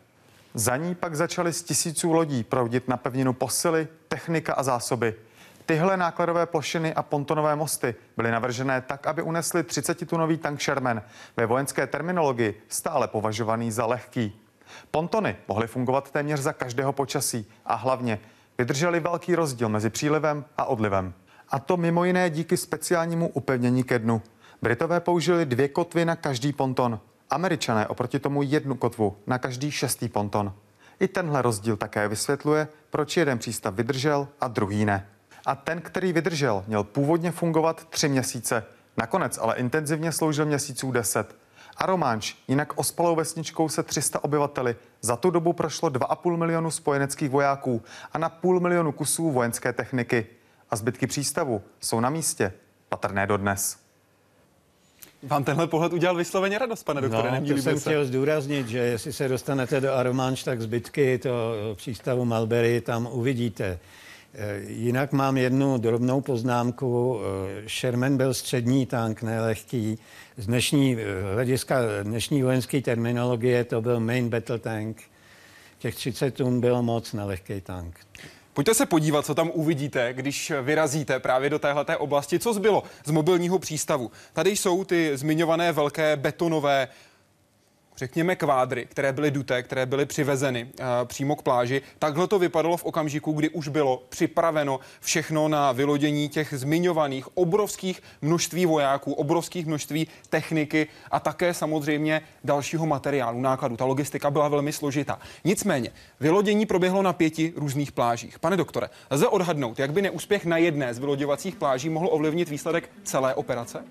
Za ní pak začaly z tisíců lodí proudit na pevninu posily, technika a zásoby – Tyhle nákladové plošiny a pontonové mosty byly navržené tak, aby unesly 30-tunový tank Sherman, ve vojenské terminologii stále považovaný za lehký. Pontony mohly fungovat téměř za každého počasí a hlavně vydrželi velký rozdíl mezi přílivem a odlivem. A to mimo jiné díky speciálnímu upevnění ke dnu. Britové použili dvě kotvy na každý ponton, američané oproti tomu jednu kotvu na každý šestý ponton. I tenhle rozdíl také vysvětluje, proč jeden přístav vydržel a druhý ne a ten, který vydržel, měl původně fungovat tři měsíce. Nakonec ale intenzivně sloužil měsíců deset. A Románč, jinak ospalou vesničkou se 300 obyvateli, za tu dobu prošlo 2,5 milionu spojeneckých vojáků a na půl milionu kusů vojenské techniky. A zbytky přístavu jsou na místě, patrné dodnes. Vám tenhle pohled udělal vysloveně radost, pane doktore, no, to jsem se. chtěl zdůraznit, že jestli se dostanete do Aromanč, tak zbytky to přístavu Malberry tam uvidíte. Eh, jinak mám jednu drobnou poznámku. Eh, Sherman byl střední tank, nelehký. Z dnešní eh, hlediska dnešní vojenské terminologie to byl main battle tank. Těch 30 tun byl moc na lehký tank. Pojďte se podívat, co tam uvidíte, když vyrazíte právě do téhleté oblasti. Co zbylo z mobilního přístavu? Tady jsou ty zmiňované velké betonové řekněme, kvádry, které byly duté, které byly přivezeny uh, přímo k pláži. Takhle to vypadalo v okamžiku, kdy už bylo připraveno všechno na vylodění těch zmiňovaných obrovských množství vojáků, obrovských množství techniky a také samozřejmě dalšího materiálu, nákladu. Ta logistika byla velmi složitá. Nicméně, vylodění proběhlo na pěti různých plážích. Pane doktore, lze odhadnout, jak by neúspěch na jedné z vyloděvacích pláží mohl ovlivnit výsledek celé operace?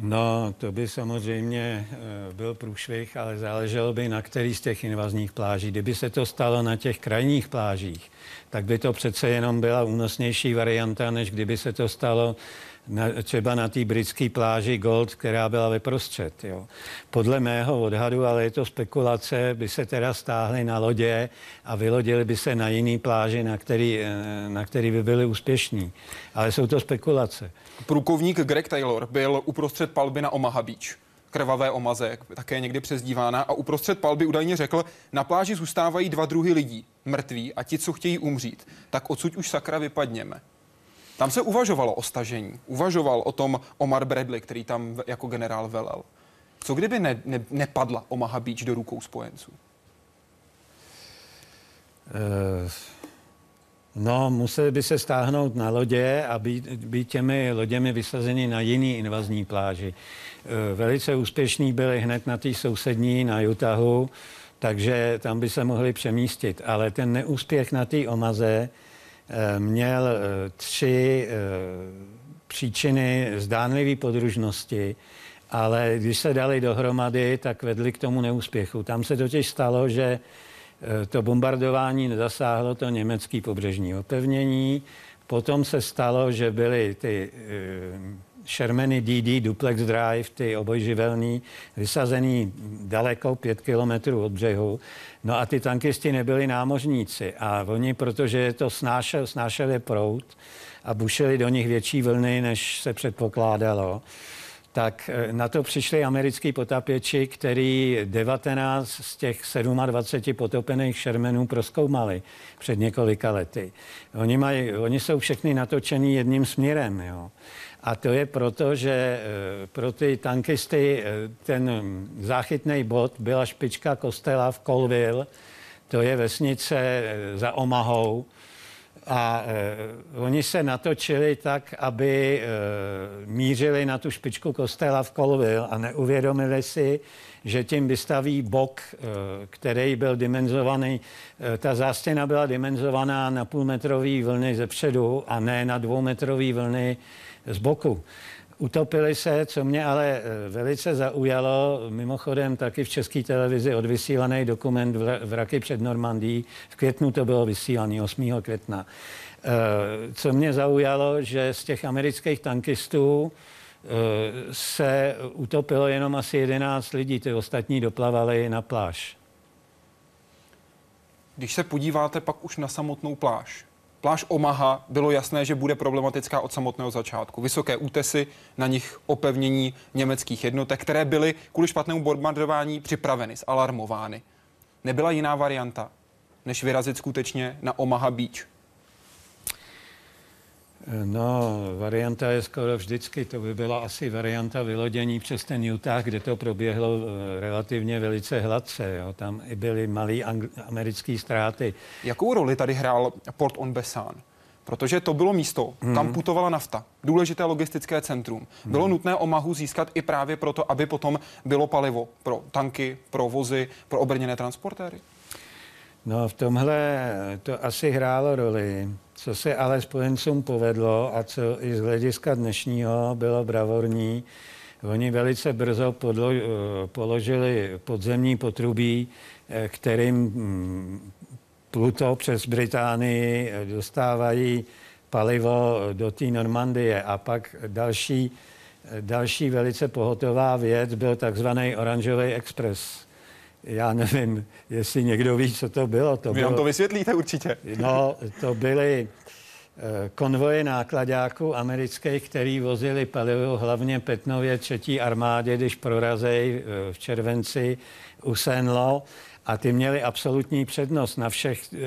No, to by samozřejmě eh, byl průšvih, ale záleželo by na který z těch invazních pláží. Kdyby se to stalo na těch krajních plážích, tak by to přece jenom byla únosnější varianta, než kdyby se to stalo na, třeba na té britské pláži Gold, která byla vyprostřed. Jo. Podle mého odhadu, ale je to spekulace, by se teda stáhly na lodě a vylodili by se na jiný pláži, na který, eh, na který by byli úspěšní. Ale jsou to spekulace. Průkovník Greg Taylor byl uprostřed palby na Omaha Beach krvavé omaze, také někdy přezdívána, a uprostřed palby údajně řekl, na pláži zůstávají dva druhy lidí, mrtví a ti, co chtějí umřít. Tak odsud už sakra vypadněme. Tam se uvažovalo o stažení. Uvažoval o tom Omar Bradley, který tam jako generál velel. Co kdyby ne, ne, nepadla Omaha Beach do rukou spojenců? Uh, no, museli by se stáhnout na lodě a být, být těmi loděmi vysazeni na jiný invazní pláži. Uh, velice úspěšní byli hned na té sousední, na Utahu, takže tam by se mohli přemístit. Ale ten neúspěch na té Omaze Eh, měl eh, tři eh, příčiny zdánlivé podružnosti, ale když se dali dohromady, tak vedli k tomu neúspěchu. Tam se totiž stalo, že to bombardování nezasáhlo to německé pobřežní opevnění. Potom se stalo, že byly ty Shermany DD Duplex Drive, ty obojživelný, vysazený daleko, pět kilometrů od břehu. No a ty tankisti nebyli námořníci a oni, protože to snášel, snášeli prout a bušili do nich větší vlny, než se předpokládalo, tak eh, na to přišli americký potapěči, který 19 z těch 27 potopených Shermanů proskoumali před několika lety. Oni, mají, oni jsou všechny natočený jedním směrem. Jo. A to je proto, že eh, pro ty tankisty eh, ten záchytný bod byla špička kostela v Colville, to je vesnice eh, za Omahou. A oni se natočili tak, aby mířili na tu špičku kostela v Colville a neuvědomili si, že tím vystaví bok, který byl dimenzovaný. Ta zástěna byla dimenzovaná na půlmetrový vlny ze předu a ne na dvoumetrový vlny z boku. Utopili se, co mě ale eh, velice zaujalo, mimochodem taky v české televizi odvysílaný dokument Vraky před Normandí. V květnu to bylo vysílaný, 8. května. Eh, co mě zaujalo, že z těch amerických tankistů eh, se utopilo jenom asi 11 lidí, ty ostatní doplavali na pláž. Když se podíváte pak už na samotnou pláž, Pláž Omaha bylo jasné, že bude problematická od samotného začátku. Vysoké útesy, na nich opevnění německých jednotek, které byly kvůli špatnému bombardování připraveny, zalarmovány. Nebyla jiná varianta, než vyrazit skutečně na Omaha Beach. No, varianta je skoro vždycky. To by byla asi varianta vylodění přes ten Utah, kde to proběhlo eh, relativně velice hladce. Jo. Tam i byly malé americké ztráty. Jakou roli tady hrál Port on Besán? Protože to bylo místo, hmm. kam putovala nafta, důležité logistické centrum. Bylo hmm. nutné Omahu získat i právě proto, aby potom bylo palivo pro tanky, pro vozy, pro obrněné transportéry? No, v tomhle to asi hrálo roli. Co se ale spojencům povedlo a co i z hlediska dnešního bylo bravorní, oni velice brzo podlo, položili podzemní potrubí, eh, kterým mm, Pluto přes Británii dostávají palivo do té Normandie. A pak další, další velice pohotová věc byl takzvaný Oranžový Express já nevím, jestli někdo ví, co to bylo. To Vy bylo, nám to vysvětlíte určitě. No, to byly eh, konvoje nákladáků amerických, který vozili palivo hlavně Petnově třetí armádě, když prorazej eh, v červenci u Senlo a ty měly absolutní přednost na všech e,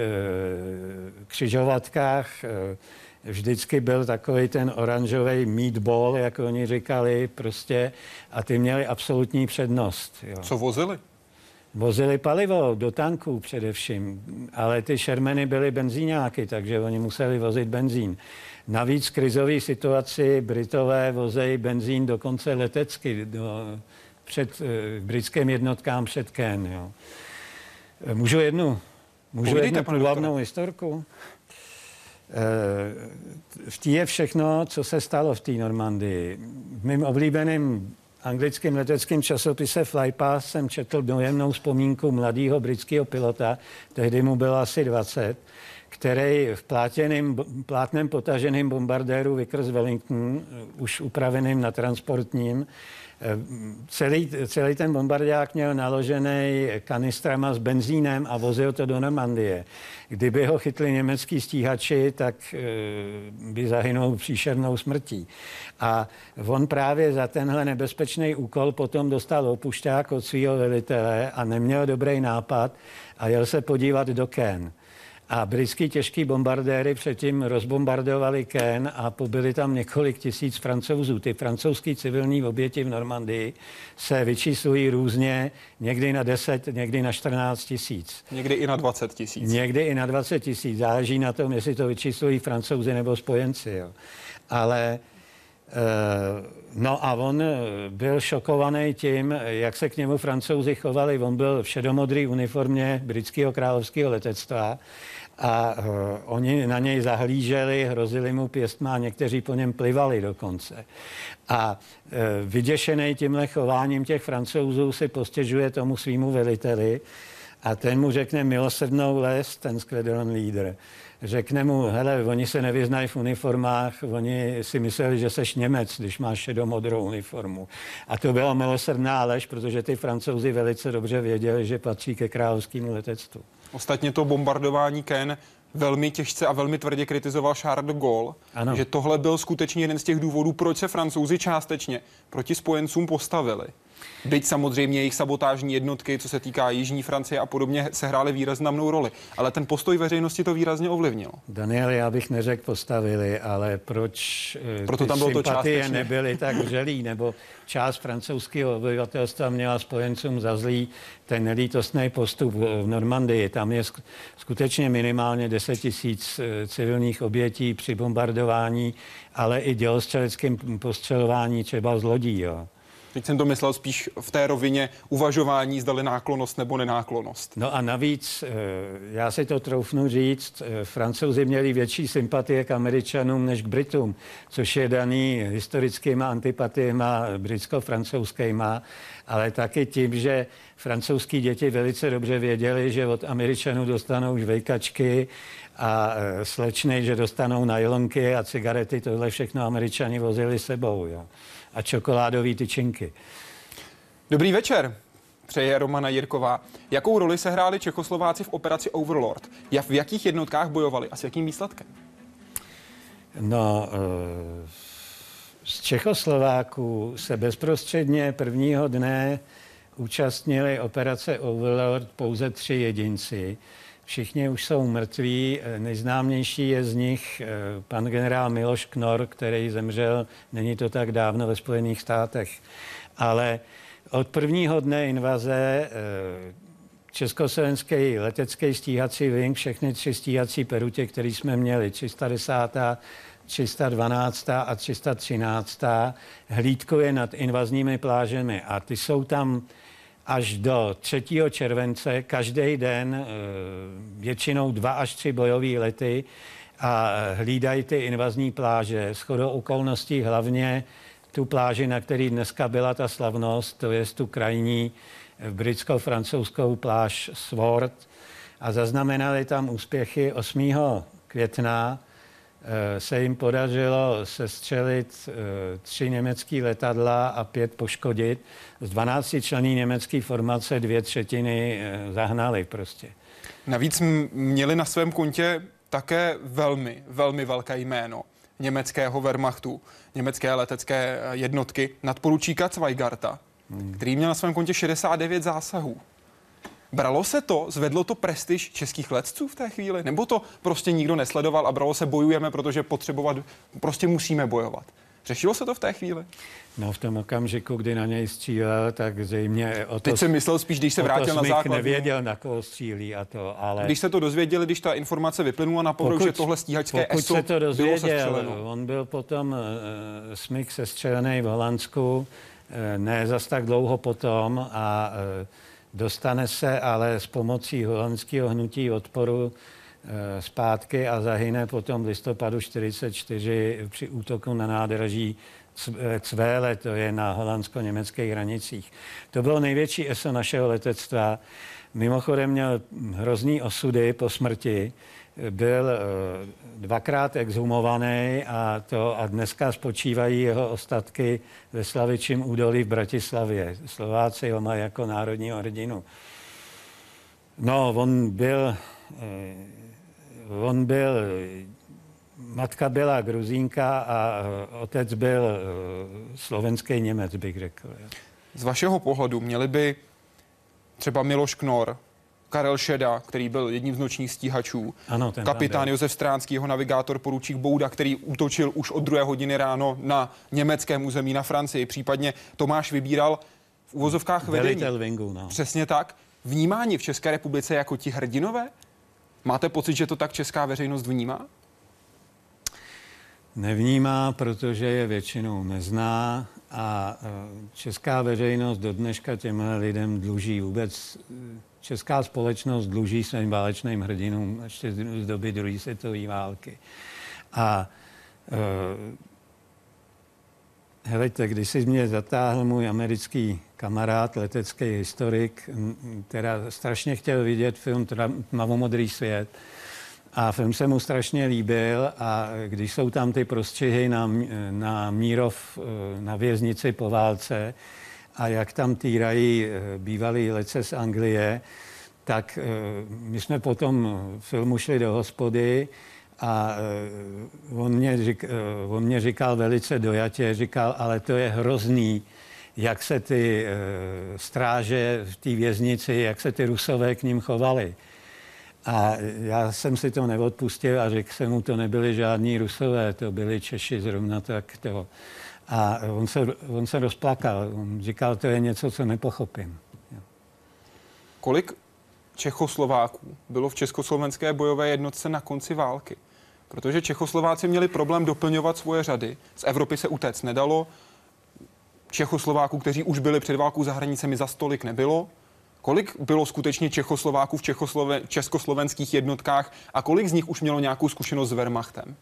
křižovatkách. E, vždycky byl takový ten oranžový meatball, jak oni říkali, prostě, a ty měli absolutní přednost. Jo. Co vozili? Vozili palivo do tanků především, ale ty šermeny byly benzíňáky, takže oni museli vozit benzín. Navíc v krizové situaci Britové vozejí benzín dokonce letecky do, před uh, britským jednotkám před Ken. Jo. Můžu jednu, můžu Povídejte, jednu hlavnou historku? Eh, v té je všechno, co se stalo v té Normandii. V mým oblíbeným anglickým leteckým časopise Flypass jsem četl dojemnou vzpomínku mladého britského pilota, tehdy mu bylo asi 20, který v plátěným, plátnem potaženým bombardéru Vickers Wellington, už upraveným na transportním, Celý, celý ten bombardák měl naložený kanistrama s benzínem a vozil to do Normandie. Kdyby ho chytli německý stíhači, tak e, by zahynul příšernou smrtí. A on právě za tenhle nebezpečný úkol potom dostal opušťák od svého velitele a neměl dobrý nápad a jel se podívat do Ken. A britský těžký bombardéry předtím rozbombardovali Ken a pobili tam několik tisíc francouzů. Ty francouzský civilní oběti v Normandii se vyčíslují různě, někdy na 10, někdy na 14 tisíc. Někdy i na 20 tisíc. Někdy i na 20 tisíc. Záleží na tom, jestli to vyčíslují francouzi nebo spojenci. Jo. Ale eh, No a on byl šokovaný tím, jak se k němu francouzi chovali. On byl v šedomodrý uniformě britského královského letectva a uh, oni na něj zahlíželi, hrozili mu pěstma a někteří po něm plivali dokonce. A uh, vyděšený tímhle chováním těch francouzů si postěžuje tomu svýmu veliteli a ten mu řekne milosrdnou les, ten squadron leader. Řekne mu, hele, oni se nevyznají v uniformách, oni si mysleli, že seš Němec, když máš šedomodrou uniformu. A to byla milosrdná lež, protože ty francouzi velice dobře věděli, že patří ke královskému letectvu. Ostatně to bombardování Ken velmi těžce a velmi tvrdě kritizoval Charles de Gaulle, ano. že tohle byl skutečně jeden z těch důvodů, proč se francouzi částečně proti spojencům postavili. Byť samozřejmě jejich sabotážní jednotky, co se týká Jižní Francie a podobně, se hrály výraznou roli. Ale ten postoj veřejnosti to výrazně ovlivnil. Daniel, já bych neřekl postavili, ale proč eh, Proto tam bylo to částečně. nebyly tak vřelý, nebo část francouzského obyvatelstva měla spojencům za zlý ten nelítostný postup v Normandii. Tam je skutečně minimálně 10 tisíc eh, civilních obětí při bombardování, ale i dělostřeleckým postřelování třeba z lodí. Jo. Teď jsem to myslel spíš v té rovině uvažování, zdali náklonost nebo nenáklonost. No a navíc, eh, já si to troufnu říct, eh, francouzi měli větší sympatie k američanům než k Britům, což je daný historickýma antipatiema britsko-francouzskýma, ale taky tím, že francouzský děti velice dobře věděli, že od američanů dostanou žvejkačky a eh, slečny, že dostanou najlonky a cigarety, tohle všechno američani vozili sebou. Jo a čokoládové tyčinky. Dobrý večer. Přeje Romana Jirková. Jakou roli se hráli Čechoslováci v operaci Overlord? V jakých jednotkách bojovali a s jakým výsledkem? No, eh, z Čechoslováků se bezprostředně prvního dne účastnili operace Overlord pouze tři jedinci. Všichni už jsou mrtví. Nejznámější je z nich eh, pan generál Miloš Knor, který zemřel, není to tak dávno ve Spojených státech. Ale od prvního dne invaze eh, československý letecký stíhací wing, všechny tři stíhací perutě, které jsme měli, 310. 312. a 313. hlídkuje nad invazními plážemi a ty jsou tam až do 3. července každý den eh, většinou dva až tři bojové lety a hlídají ty invazní pláže. S chodou okolností hlavně tu pláži, na který dneska byla ta slavnost, to je tu krajní eh, britsko-francouzskou pláž Sword a zaznamenali tam úspěchy 8. května Eh, se jim podařilo sestřelit eh, tři německé letadla a pět poškodit. Z 12 člení německé formace dvě třetiny eh, zahnali prostě. Navíc měli na svém kontě také velmi, velmi velké jméno německého Wehrmachtu, německé letecké jednotky, nadporučíka Zweigarta, hmm. který měl na svém kontě 69 zásahů. Bralo se to, zvedlo to prestiž českých letců v té chvíli? Nebo to prostě nikdo nesledoval a bralo se bojujeme, protože potřebovat, prostě musíme bojovat? Řešilo se to v té chvíli? No v tom okamžiku, kdy na něj střílel, tak zřejmě o to... Teď jsem myslel spíš, když se vrátil na základ. nevěděl, na koho střílí a to, ale... Když se to dozvěděli, když ta informace vyplynula na povrch, že tohle stíhačské pokud ESO se to dozvěděl, on byl potom uh, smyk sestřelený v Holandsku, uh, ne zas tak dlouho potom a uh, dostane se ale s pomocí holandského hnutí odporu zpátky a zahyne potom v listopadu 44 při útoku na nádraží Cvéle, to je na holandsko-německých hranicích. To bylo největší ESO našeho letectva. Mimochodem měl hrozný osudy po smrti. Byl eh, dvakrát exhumovaný a, to, a dneska spočívají jeho ostatky ve Slavičím údolí v Bratislavě. Slováci ho mají jako národního hrdinu. No, on byl, eh, on byl matka byla gruzínka a eh, otec byl slovenský Němec, bych řekl. Z vašeho pohledu měli by třeba Miloš Knor, Karel Šeda, který byl jedním z nočních stíhačů, ano, ten kapitán Josef Stránský, jeho navigátor poručík Bouda, který útočil už od druhé hodiny ráno na německém území na Francii, případně Tomáš vybíral v úvozovkách vedení. Wingu, no. Přesně tak. Vnímání v České republice jako ti hrdinové? Máte pocit, že to tak česká veřejnost vnímá? nevnímá, protože je většinou nezná a e, česká veřejnost do dneška těm lidem dluží vůbec česká společnost dluží svým válečným hrdinům ještě z doby druhé světové války. A uh, helejte, když si mě zatáhl můj americký kamarád, letecký historik, teda strašně chtěl vidět film Tmavomodrý svět, a film se mu strašně líbil a když jsou tam ty prostřihy na, na Mírov, eh, na věznici po válce a jak tam týrají eh, bývalý lece z Anglie, tak eh, my jsme potom filmu šli do hospody a on mě, řík, on mě říkal velice dojatě, říkal, ale to je hrozný, jak se ty stráže v té věznici, jak se ty rusové k ním chovali. A já jsem si to neodpustil a řekl jsem mu, to nebyli žádní rusové, to byli Češi zrovna tak to. A on se, on se rozplakal, on říkal, to je něco, co nepochopím. Kolik Čechoslováků bylo v československé bojové jednotce na konci války? Protože Čechoslováci měli problém doplňovat svoje řady. Z Evropy se utéct nedalo. Čechoslováků, kteří už byli před válkou za hranicemi, za stolik nebylo. Kolik bylo skutečně Čechoslováků v Čechosloven- československých jednotkách a kolik z nich už mělo nějakou zkušenost s Wehrmachtem?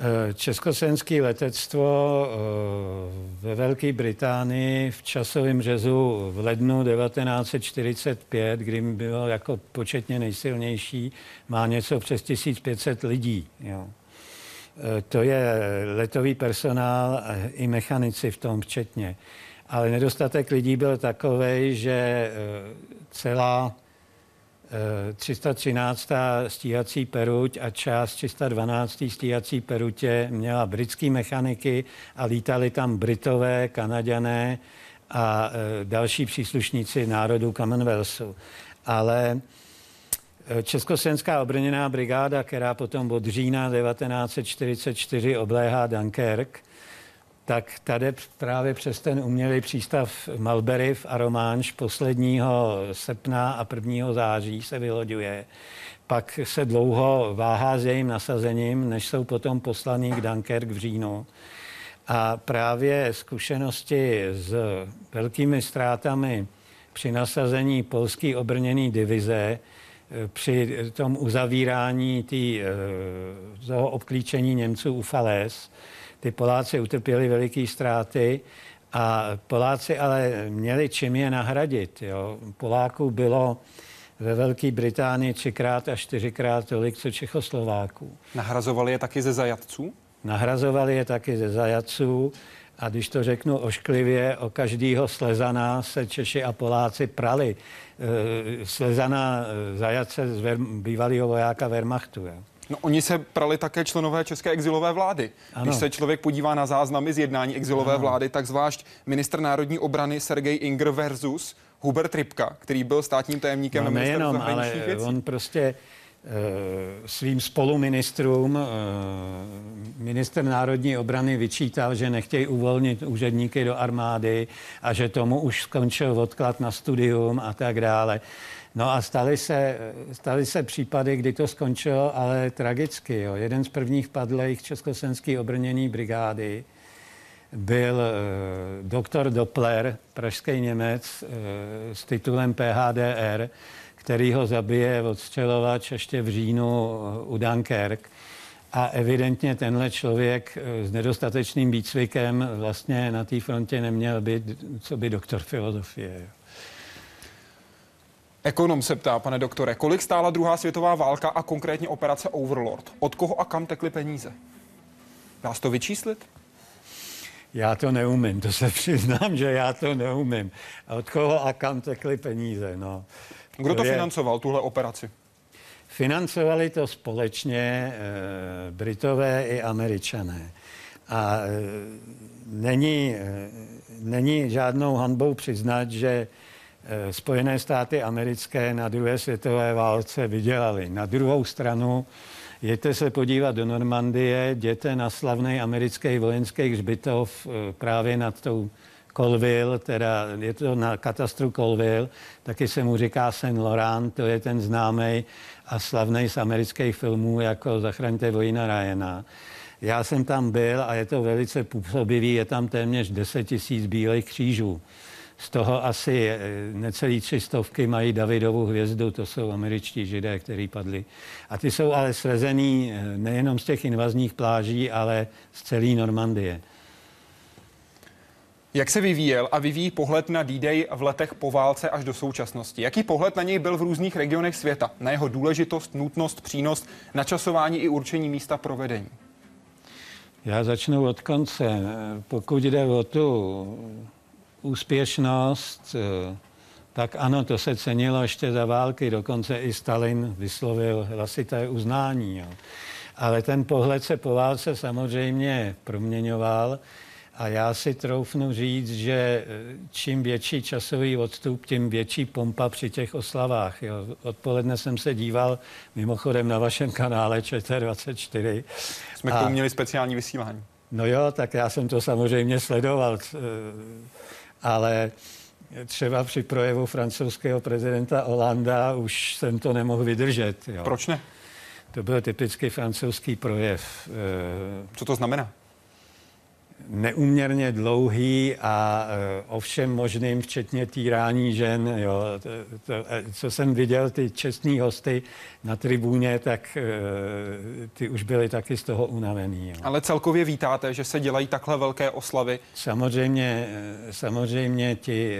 Eh, československé letectvo eh, ve Velké Británii v časovém řezu v lednu 1945, kdy bylo jako početně nejsilnější, má něco přes 1500 lidí. Jo. Eh, to je letový personál i mechanici v tom včetně. Ale nedostatek lidí byl takový, že celá 313. Eh, stíhací peruť a část 312. stíhací perutě měla britské mechaniky a lítali tam Britové, Kanaďané a eh, další příslušníci národů Commonwealthu. Ale Československá obrněná brigáda, která potom od října 1944 obléhá Dunkirk, tak tady právě přes ten umělý přístav Malberry v Aromáš posledního srpna a 1. září se vyloďuje. Pak se dlouho váhá s jejím nasazením, než jsou potom poslaní k Dunkerque v říjnu. A právě zkušenosti s velkými ztrátami při nasazení polské obrněné divize, eh, při tom uzavírání tý, eh, toho obklíčení Němců u Fales, ty Poláci utrpěli veliké ztráty a Poláci ale měli čím je nahradit. Jo. Poláků bylo ve Velké Británii třikrát a čtyřikrát tolik, co Čechoslováků. Nahrazovali je taky ze zajatců? Nahrazovali je taky ze zajatců. A když to řeknu ošklivě, o každýho slezana se Češi a Poláci prali. E, slezana e, zajatce z bývalého vojáka Wehrmachtu. Jo. No oni se prali také členové české exilové vlády. Ano. Když se člověk podívá na záznamy z jednání exilové ano. vlády, tak zvlášť ministr národní obrany Sergej Inger versus Hubert Rybka, který byl státním tajemníkem no, na ministerstvu zahraničních ale věcí. on prostě Eh, svým spoluministrům eh, minister národní obrany vyčítal, že nechtějí uvolnit úředníky do armády a že tomu už skončil odklad na studium a tak dále. No a staly se, staly se případy, kdy to skončilo, ale tragicky. Jo. Jeden z prvních padlých československý obrněný brigády byl uh, doktor Doppler, pražský Němec, uh, s titulem PHDR, který ho zabije odstřelovač ještě v říjnu eh, u Dunkerque. A evidentně tenhle člověk s nedostatečným výcvikem vlastně na té frontě neměl být, co by doktor filozofie. Ekonom se ptá, pane doktore, kolik stála druhá světová válka a konkrétně operace Overlord? Od koho a kam tekly peníze? Dá se to vyčíslit? Já to neumím, to se přiznám, že já to neumím. Od koho a kam tekly peníze, no. Kdo to, to je... financoval, tuhle operaci? Financovali to společně e, Britové i Američané. A e, není, e, není žádnou hanbou přiznat, že Spojené státy americké na druhé světové válce vydělali. Na druhou stranu Jděte se podívat do Normandie, jděte na slavný americký vojenský hřbitov právě nad tou Colville, teda je to na katastru Colville, taky se mu říká Saint Laurent, to je ten známý a slavný z amerických filmů jako Zachraňte vojna Ryana. Já jsem tam byl a je to velice působivý, je tam téměř 10 tisíc bílých křížů. Z toho asi eh, necelý tři stovky mají Davidovu hvězdu, to jsou američtí židé, kteří padli. A ty jsou ale svezený eh, nejenom z těch invazních pláží, ale z celé Normandie. Jak se vyvíjel a vyvíjí pohled na D-Day v letech po válce až do současnosti? Jaký pohled na něj byl v různých regionech světa? Na jeho důležitost, nutnost, přínos, načasování i určení místa provedení? Já začnu od konce. Pokud jde o tu úspěšnost, tak ano, to se cenilo ještě za války. Dokonce i Stalin vyslovil hlasité uznání. Jo. Ale ten pohled se po válce samozřejmě proměňoval. A já si troufnu říct, že eh, čím větší časový odstup, tím větší pompa při těch oslavách. Jo. Odpoledne jsem se díval mimochodem na vašem kanále ČT24. Jsme k tomu měli speciální vysílání. No jo, tak já jsem to samozřejmě sledoval, eh, ale třeba při projevu francouzského prezidenta Holanda už jsem to nemohl vydržet. Jo. Proč ne? To byl typický francouzský projev. Eh, Co to znamená? Neuměrně dlouhý a uh, ovšem možným, včetně týrání žen. Jo. To, to, e, co jsem viděl, ty čestní hosty na tribuně, tak uh, ty už byly taky z toho unavený. Jo. Ale celkově vítáte, že se dělají takhle velké oslavy? Samozřejmě, samozřejmě ti,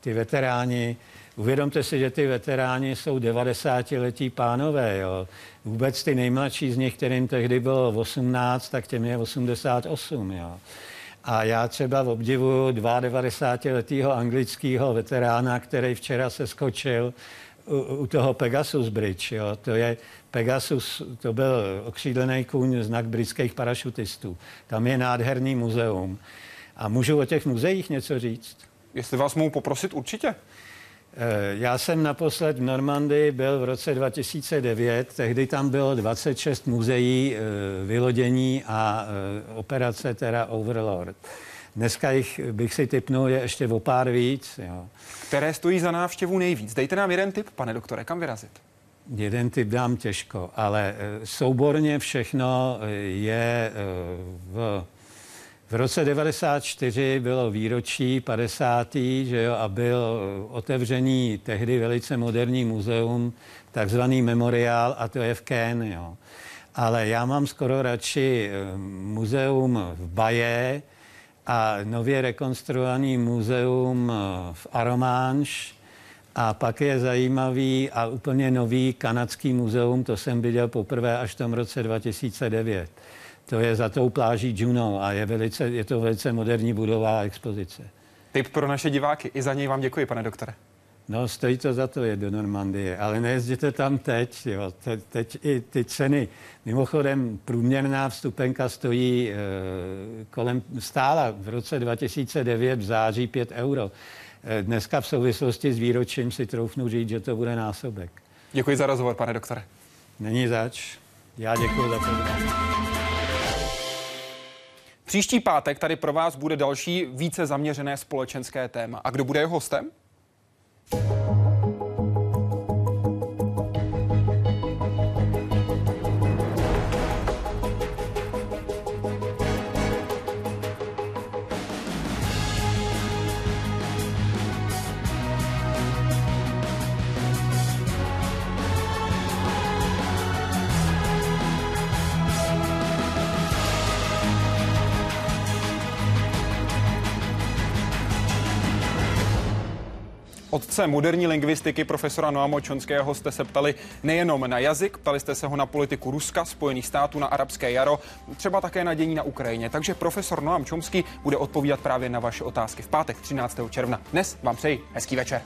ty veteráni Uvědomte si, že ty veteráni jsou 90-letí pánové. Jo. Vůbec ty nejmladší z nich, kterým tehdy bylo 18, tak těm je 88. Jo. A já třeba v obdivu 92-letého anglického veterána, který včera se skočil u, u toho Pegasus Bridge. Jo. To je Pegasus, to byl okřídlený kůň, znak britských parašutistů. Tam je nádherný muzeum. A můžu o těch muzeích něco říct? Jestli vás mohu poprosit, určitě. Eh, já jsem naposled v Normandii byl v roce 2009, tehdy tam bylo 26 muzeí eh, vylodění a eh, operace teda Overlord. Dneska jich bych si typnul je ještě o pár víc. Jo. Které stojí za návštěvu nejvíc? Dejte nám jeden tip, pane doktore, kam vyrazit? Jeden typ dám těžko, ale souborně všechno je v v roce 94 bylo výročí 50. Že jo, a byl otevřený tehdy velice moderní muzeum, takzvaný memoriál, a to je v Ken. Jo. Ale já mám skoro radši eh, muzeum v Baje a nově rekonstruovaný muzeum eh, v Aromanche, a pak je zajímavý a úplně nový kanadský muzeum, to jsem viděl poprvé až v tom roce 2009. To je za tou pláží Juno a je, velice, je to velice moderní budová expozice. Tip pro naše diváky. I za něj vám děkuji, pane doktore. No, stojí to za to je do Normandie, ale nejezděte tam teď. Jo. Te, teď i ty ceny. Mimochodem, průměrná vstupenka stojí e, kolem stála v roce 2009 v září 5 euro. E, dneska v souvislosti s výročím si troufnu říct, že to bude násobek. Děkuji za rozhovor, pane doktore. Není zač. Já děkuji za pozvání. Příští pátek tady pro vás bude další více zaměřené společenské téma. A kdo bude jeho hostem? Otce moderní lingvistiky profesora Noama Čonského jste se ptali nejenom na jazyk, ptali jste se ho na politiku Ruska, Spojených států, na arabské jaro, třeba také na dění na Ukrajině. Takže profesor Noam Čomský bude odpovídat právě na vaše otázky v pátek 13. června. Dnes vám přeji hezký večer.